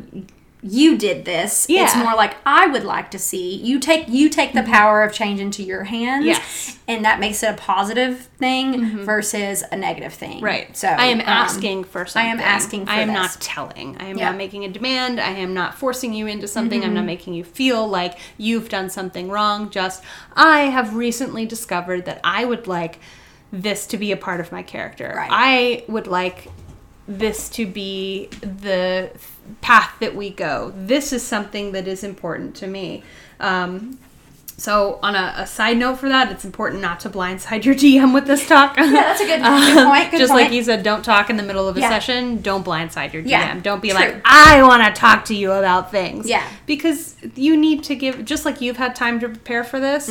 B: you did this. It's
A: Mm-hmm. Yeah. Mm-hmm.
B: more like I would like to see you take you take the power of change into your hands.
A: Yes.
B: And that makes it a positive thing versus a negative thing.
A: Right.
B: So
A: I am
B: um,
A: asking for something.
B: I am asking for
A: I am
B: this.
A: not telling. I am
B: Yeah.
A: not making a demand. I am not forcing you into something. I'm
B: Mm-hmm.
A: not making you feel like you've done something wrong. Just I have recently discovered that I would like this to be a part of my character.
B: Right.
A: I would like this to be the path that we go. This is something that is important to me. Um, so, on a, a side note for that, it's important not to blindside your DM with this talk.
B: Yeah, that's a good, good point. Good
A: Just
B: point.
A: like you said, don't talk in the middle of a
B: Yeah.
A: session. Don't blindside your DM.
B: Yeah,
A: Don't be
B: true.
A: like, I want to talk to you about things.
B: Yeah.
A: Because you need to give, just like you've had time to prepare for this,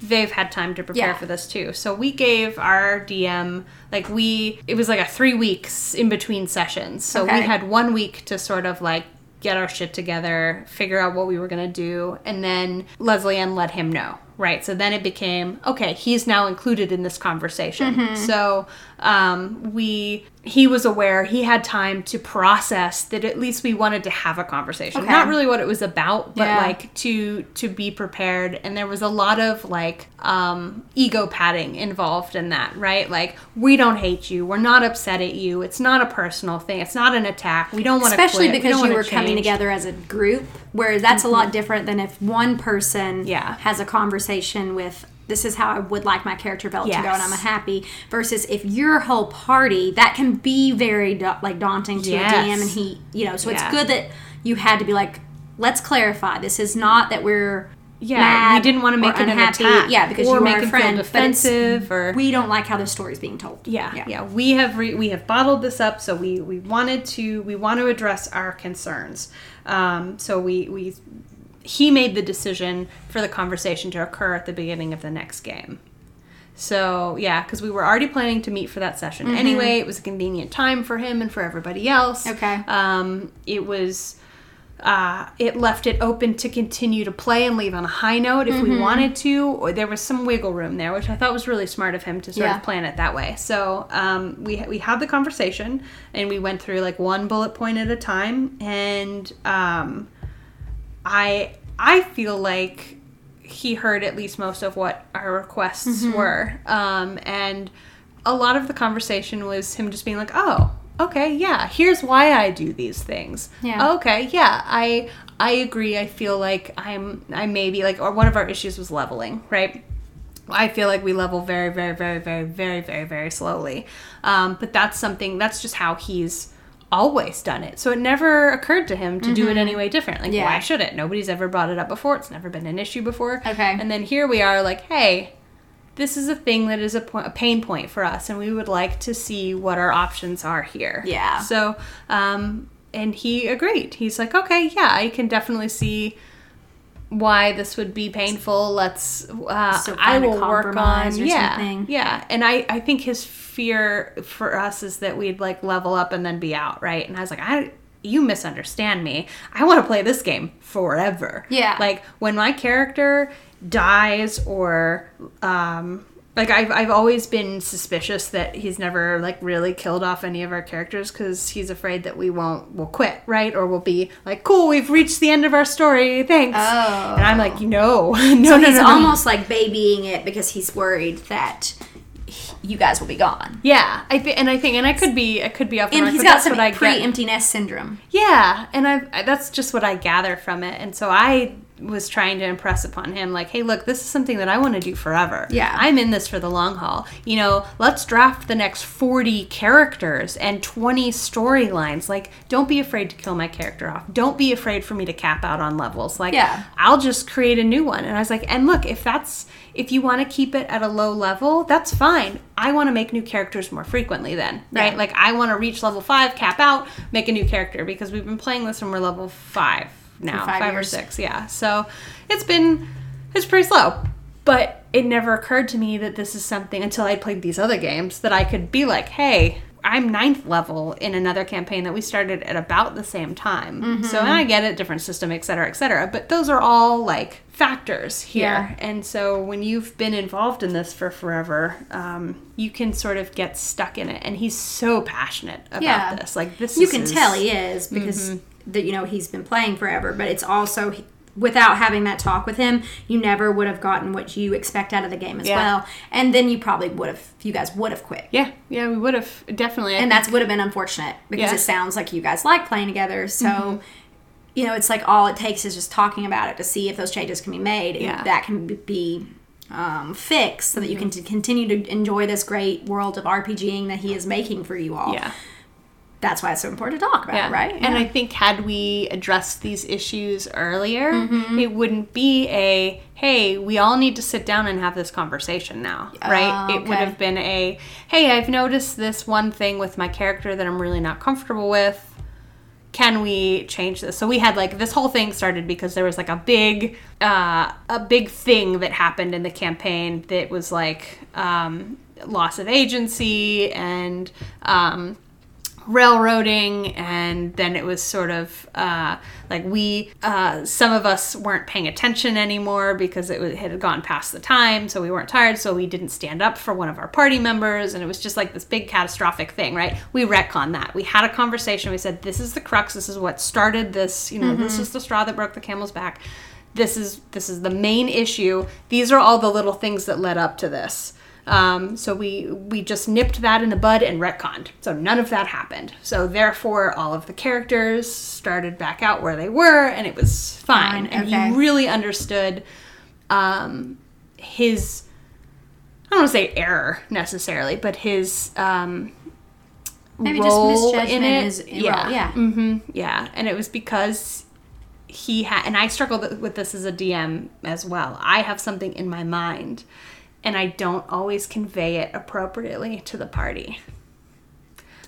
A: they've had time to prepare
B: Mm-hmm. Yeah.
A: for this too. So we gave our DM, like, we, it was like a three weeks in between sessions. So
B: Okay.
A: we had one week to sort of like, get our shit together, figure out what we were going to do, and then Leslie Ann let him know. Right. So then it became okay, he's now included in this conversation.
B: Mm-hmm.
A: So um, we he was aware, he had time to process that at least we wanted to have a conversation.
B: Okay.
A: Not really what it was about, but
B: Yeah.
A: like to to be prepared. And there was a lot of like um, ego padding involved in that, right? Like, we don't hate you. We're not upset at you. It's not a personal thing. It's not an attack. We don't want to
B: especially
A: quit. We
B: because
A: don't
B: you were coming together as a group where that's a lot different than if one person
A: Yeah.
B: has a conversation with this is how I would like my character development to go and I'm happy versus if your whole party that can be very da- like daunting to
A: Yes.
B: a DM and he you know so
A: Yeah.
B: it's good that you had to be like let's clarify this is not that we're
A: Yeah,
B: mad
A: we didn't want to make it
B: unhappy.
A: an attack.
B: yeah because
A: or
B: you
A: make
B: a
A: him
B: friend
A: defensive or
B: we don't like how this story's being told
A: Yeah, yeah, We have re- we have bottled this up, so we we wanted to we want to address our concerns. Um, so we we he made the decision for the conversation to occur at the beginning of the next game. So yeah, because we were already planning to meet for that session anyway. It was a convenient time for him and for everybody else.
B: Okay.
A: Um, it was. Uh, it left it open to continue to play and leave on a high note if we wanted to. Or there was some wiggle room there, which I thought was really smart of him to sort
B: Yeah.
A: of plan it that way. So um, we we had the conversation and we went through like one bullet point at a time, and um, I I feel like he heard at least most of what our requests
B: Mm-hmm.
A: were, um, and a lot of the conversation was him just being like, "Oh, okay, yeah, here's why I do these things.
B: Yeah.
A: Okay, yeah, I I agree. I feel like I'm I maybe like or one of our issues was leveling, right? I feel like we level very, very, very, very, very, very, very slowly. Um, but that's something that's just how he's always done it. So it never occurred to him to do it any way different. Like,
B: Yeah.
A: why should it? Nobody's ever brought it up before. It's never been an issue before.
B: Okay.
A: And then here we are, like, hey, this is a thing that is a, po- a pain point for us, and we would like to see what our options are here.
B: Yeah.
A: So, um, and he agreed. He's like, okay, yeah, I can definitely see why this would be painful. Let's. Uh,
B: So
A: I will work on.
B: or
A: Yeah,
B: something.
A: yeah. And I, I think his fear for us is that we'd like level up and then be out, right? And I was like, I. You misunderstand me. I want to play this game forever.
B: Yeah.
A: Like when my character dies or um like I've, I've always been suspicious that he's never like really killed off any of our characters because he's afraid that we won't we'll quit right or we'll be like cool we've reached the end of our story thanks
B: Oh.
A: and i'm like oh. no no
B: so
A: no
B: he's
A: no, no.
B: almost like babying it because he's worried that you guys will be gone.
A: yeah i think and i think and i could be i could be off the
B: And
A: mark,
B: he's
A: but
B: got
A: that's
B: some
A: what I get.
B: pre-empty nest syndrome.
A: Yeah, and I- that's just what I gather from it. And so I was trying to impress upon him like, "Hey, look, this is something that I want to do forever.
B: Yeah.
A: I'm in this for the long haul. You know, let's draft the next 40 characters and 20 storylines. Like, don't be afraid to kill my character off. Don't be afraid for me to cap out on levels. Like,
B: Yeah.
A: I'll just create a new one." And I was like, "And look, if that's if you want to keep it at a low level, that's fine. I want to make new characters more frequently then, right?
B: Yeah.
A: Like I want to reach level 5, cap out, make a new character because we've been playing this when we're level 5 now,
B: five
A: 5, or 6, yeah. So, it's been it's pretty slow. But it never occurred to me that this is something until I played these other games that I could be like, "Hey, I'm ninth level in another campaign that we started at about the same time.
B: Mm-hmm.
A: So, and I get it, different system, et cetera, et cetera. But those are all like factors here. And so when you've been involved in this for forever, um, you can sort of get stuck in it. And he's so passionate about
B: Yeah.
A: this. Like, this is
B: You
A: is
B: can tell he is because
A: Mm-hmm.
B: That you know he's been playing forever, but it's also without having that talk with him, you never would have gotten what you expect out of the game as
A: Yeah.
B: well. And then you probably would have you guys would have quit.
A: Yeah, yeah, we would have definitely.
B: And that's would have been unfortunate because
A: Yeah. Mm-hmm.
B: it sounds like you guys like playing together. So you know, it's like all it takes is just talking about it to see if those changes can be made. and
A: Yeah.
B: that can be um, fixed so that you can t- continue to enjoy this great world of RPGing that he is making for you all.
A: yeah.
B: That's why it's so important to talk about,
A: Yeah.
B: it, right?
A: And I think had we addressed these issues earlier,
B: Mm-hmm.
A: it wouldn't be a hey, we all need to sit down and have this conversation now, right?
B: Oh,
A: It would have been a hey, I've noticed this one thing with my character that I'm really not comfortable with. Can we change this? So we had like this whole thing started because there was like a big uh a big thing that happened in the campaign that was like um loss of agency and um railroading and then it was sort of uh, like we uh, some of us weren't paying attention anymore because it, had gone past the time so we weren't tired so we didn't stand up for one of our party members and it was just like this big catastrophic thing right? We retcon that. We had a conversation. We said this is the crux. This is what started this you know this is the straw that broke the camel's back. This is this is the main issue. These are all the little things that led up to this. Um, so we we just nipped that in the bud and retconned. So none of that happened. So therefore, all of the characters started back out where they were, and it was fine. And he really understood um, his. I don't want to say error necessarily, but his um,
B: Maybe just
A: role
B: misjudgment
A: in it.
B: is-
A: yeah,
B: yeah.
A: hmm yeah, and it was because he had, and I struggled with this as a DM as well. I have something in my mind, and I don't always convey it appropriately to the party.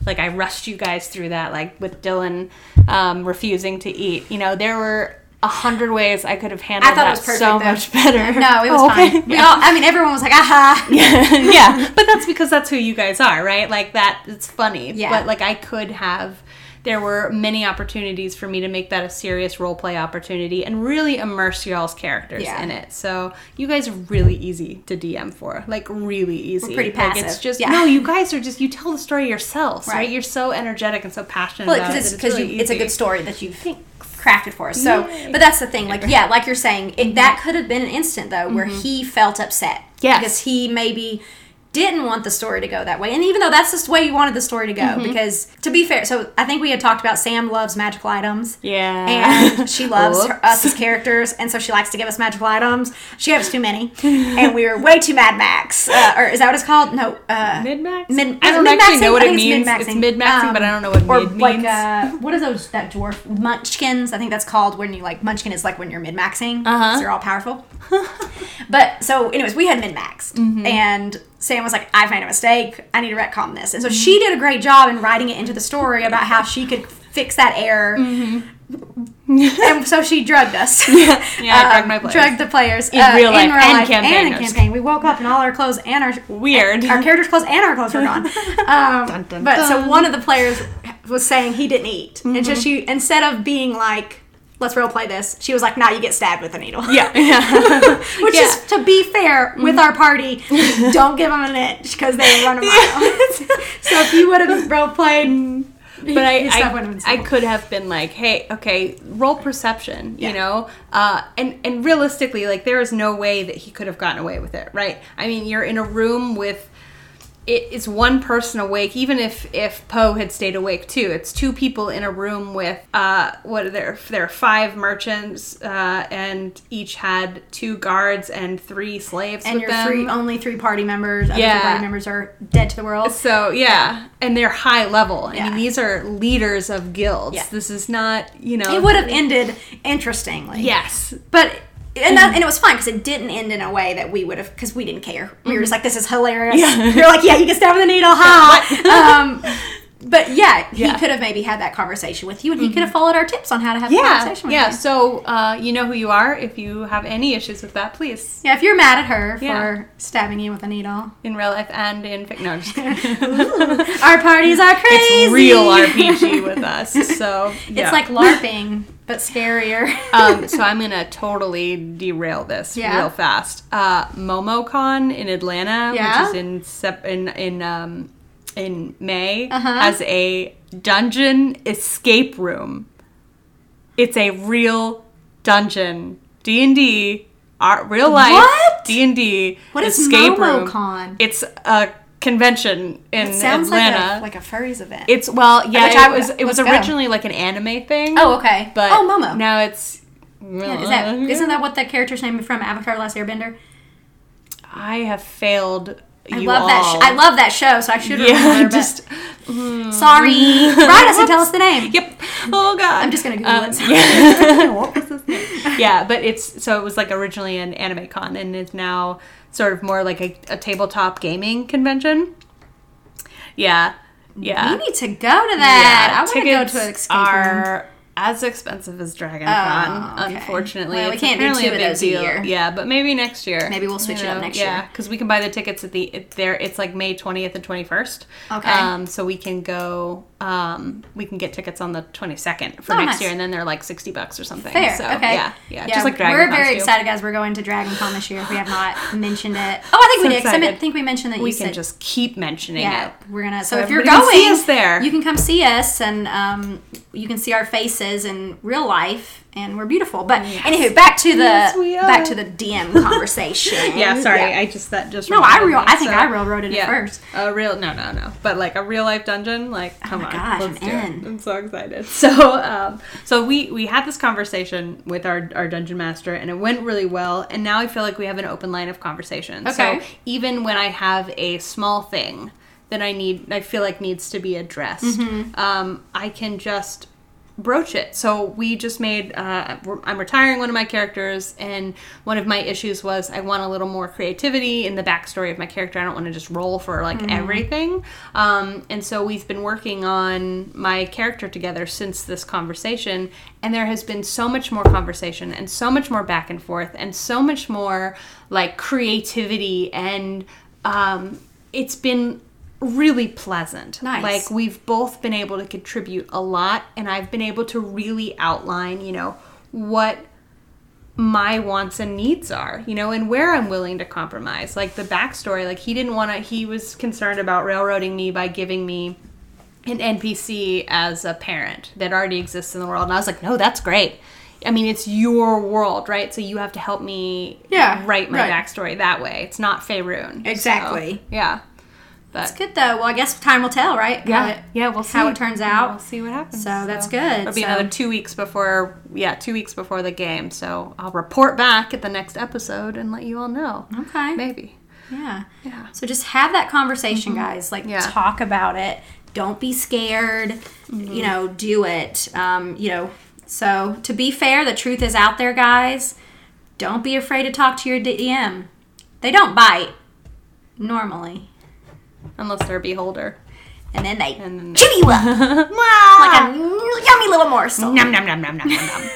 A: Like I rushed you guys through that, like with Dylan um, refusing to eat. You know, there were a hundred ways I could have handled
B: I thought
A: that
B: it was perfect.
A: so
B: though.
A: much better.
B: No, it was
A: Oh,
B: fine. We all, I mean, everyone was like, aha.
A: yeah, yeah, but that's because that's who you guys are, right? Like that, it's funny.
B: Yeah.
A: But like I could have, there were many opportunities for me to make that a serious role play opportunity and really immerse y'all's characters
B: Yeah.
A: in it. So you guys are really easy to DM for, like really easy.
B: pretty
A: Like it's just
B: Yeah.
A: no, you guys are just you tell the story yourselves, right?
B: Right.
A: You're so energetic and so passionate
B: Well,
A: about
B: because
A: it.
B: it's because
A: really
B: it's a good story that you've crafted for us. So,
A: Yay.
B: but that's the thing. Like, yeah, like you're saying, it, mm-hmm. that could have been an instant though where mm-hmm. he felt upset.
A: Yes.
B: because he maybe didn't want the story to go that way. And even though that's the way you wanted the story to go,
A: Mm-hmm.
B: because to be fair, so I think we had talked about Sam loves magical items.
A: Yeah.
B: And she loves her, us as characters, and so she likes to give us magical items. She gave us too many, and we were way too Mad Max. Uh, or is that what it's called? No, uh,
A: Min max.
B: Min-
A: I don't actually know what it means.
B: min-maxing.
A: It's min maxing, but I don't know what
B: or
A: min
B: like
A: means.
B: uh, what are those that dwarf munchkins? I think that's called when you like munchkin is like when you're min maxing.
A: Uh-huh.
B: They're all powerful. but so, anyways, we had min maxed,
A: Mm-hmm.
B: and Sam was like, "I've made a mistake. I need to retcon this." And so
A: Mm-hmm.
B: she did a great job in writing it into the story about how she could fix that error. and so she drugged us.
A: yeah, I drugged my players.
B: Drugged the players
A: In real life and
B: and in campaign. We woke up and all our clothes and our
A: Weird.
B: our characters' clothes and our clothes were gone. Um,
A: Dun, dun,
B: but so one of the players was saying he didn't eat, and
A: Mm-hmm.
B: so she instead of being like, "Let's role play this," she was like, "Nah, you get stabbed with a needle."
A: Yeah, yeah.
B: Which
A: Yeah.
B: is to be fair with our party, don't give them an inch because they run a mile. so if you would have role played,
A: but I,
B: his stuff would've
A: I, I could have been like, hey, okay, roll perception,
B: Yeah.
A: you know, uh, and and realistically, like there is no way that he could have gotten away with it, right? I mean, you're in a room with. It, it's one person awake, even if if Poe had stayed awake too. It's two people in a room with uh, what are there? There are five merchants, uh, and each had two guards and three slaves
B: and
A: with
B: your
A: them.
B: three only three party members, other
A: Yeah.
B: party members are dead to the world.
A: So yeah, and they're high level. I mean, these are leaders of guilds.
B: Yeah.
A: This is not, you know.
B: It would have ended interestingly.
A: Yes,
B: But and that, and it was fine because it didn't end in a way that we would have because we didn't care. We were just like, "This is hilarious."
A: Yeah.
B: You're like, "Yeah, you can stab with a needle, ha!" um, but yeah, he
A: Yeah. Mm-hmm.
B: could have maybe had that conversation with you, and he could have followed our tips on how to have a
A: yeah,
B: conversation with
A: yeah.
B: you.
A: So uh, you know who you are. If you have any issues with that, please
B: Yeah, if you're mad at her
A: Yeah.
B: for stabbing you with a needle,
A: in real life and in fic. No, I'm just kidding.
B: our parties are crazy.
A: it's real RPG with us. So yeah.
B: It's like LARPing, but scarier.
A: um, so I'm gonna totally derail this
B: Yeah.
A: real fast. Uh, MomoCon in Atlanta,
B: Yeah?
A: which is in sep- in in um, in May,
B: Uh-huh.
A: has a dungeon escape room. It's a real dungeon, D and D, art real life D and D
B: What is
A: escape room.
B: MomoCon?
A: It's a convention in
B: It sounds
A: Atlanta.
B: like a like a furries event.
A: it's well, yeah,
B: Which
A: it
B: I
A: was. It was
B: let's go.
A: originally like an anime thing.
B: oh, okay.
A: But
B: oh, Momo.
A: Now it's.
B: Yeah, is that isn't that what that character's name from Avatar: Last Airbender?
A: I have failed.
B: I love that.
A: all.
B: Sh- I love that show, so I should
A: Yeah,
B: remember.
A: just
B: but sorry. Write us and tell us the name.
A: yep. Oh god.
B: I'm just gonna Google
A: Um,
B: it.
A: Yeah. what was his name? Yeah, but it's so it was like originally an anime con, and it's now sort of more like a, a tabletop gaming convention. Yeah. Yeah.
B: We need to go to that.
A: Yeah,
B: I want to go to an escape room.
A: are as expensive as Dragon Con,
B: Oh, okay.
A: unfortunately.
B: Well, we
A: It's
B: can't do two
A: a
B: of
A: big
B: those a
A: deal.
B: year.
A: Yeah, but maybe next year.
B: Maybe we'll switch it up next
A: yeah,
B: year.
A: because we can buy the tickets at the it, there. It's like May twentieth and twenty first.
B: Okay.
A: Um, so we can go. Um, we can get tickets on the twenty second for
B: Oh,
A: next
B: nice.
A: year, and then they're like sixty bucks or something.
B: Fair.
A: So
B: okay.
A: yeah, yeah, just like Dragon
B: We're very
A: too.
B: excited, guys. We're going to Dragon Con this year. If we have not mentioned it. Oh, I think
A: So
B: we did. 'cause I think we mentioned that
A: We
B: you
A: can
B: said.
A: just keep mentioning
B: yeah,
A: it.
B: we're gonna. So,
A: So
B: if you're going,
A: see us there.
B: you can come see us, and um, you can see our faces in real life and we're beautiful. But anywho, back to the
A: Yes,
B: back to the DM conversation.
A: Yeah, sorry,
B: Yeah.
A: I just that just
B: No, I real-
A: me.
B: I think I railroaded it first.
A: A real no, no, no, but like a real life dungeon. Like, come
B: Oh my
A: on,
B: gosh,
A: let's
B: I'm
A: do
B: in.
A: it. I'm so excited. So, um, so we we had this conversation with our our dungeon master, and it went really well. And now I feel like we have an open line of conversation.
B: Okay.
A: So even when I have a small thing that I need, I feel like needs to be addressed,
B: Mm-hmm.
A: um, I can just broach it. So we just made. Uh, I'm retiring one of my characters, and one of my issues was I want a little more creativity in the backstory of my character. I don't want to just roll for like everything. Um, and so we've been working on my character together since this conversation, and there has been so much more conversation and so much more back and forth and so much more like creativity and um, it's been really pleasant.
B: Nice.
A: Like we've both been able to contribute a lot and I've been able to really outline, you know, what my wants and needs are, you know, and where I'm willing to compromise. Like the backstory, like he didn't want to, he was concerned about railroading me by giving me an NPC as a parent that already exists in the world. And I was like, no, that's great. I mean, it's your world, right? So you have to help me
B: Yeah,
A: write my
B: right.
A: backstory that way. It's not Faerun. So,
B: Exactly.
A: yeah. But
B: It's good though. Well, I guess time will tell, right?
A: Yeah,
B: it-
A: yeah, we'll see
B: how it turns out.
A: We'll see what happens.
B: So that's good.
A: It'll be
B: So-
A: another two weeks before, yeah, two weeks before the game. So I'll report back at the next episode and let you all know.
B: Okay.
A: Maybe.
B: Yeah.
A: Yeah.
B: So just have that conversation, guys. Like
A: Yeah.
B: talk about it. Don't be scared. You know, do it. Um, you know, so to be fair, the truth is out there, guys. Don't be afraid to talk to your DM. They don't bite normally,
A: Unless they're a beholder.
B: and then they
A: And then
B: chew you up like a yummy little morsel.
A: nom nom nom nom nom nom nom.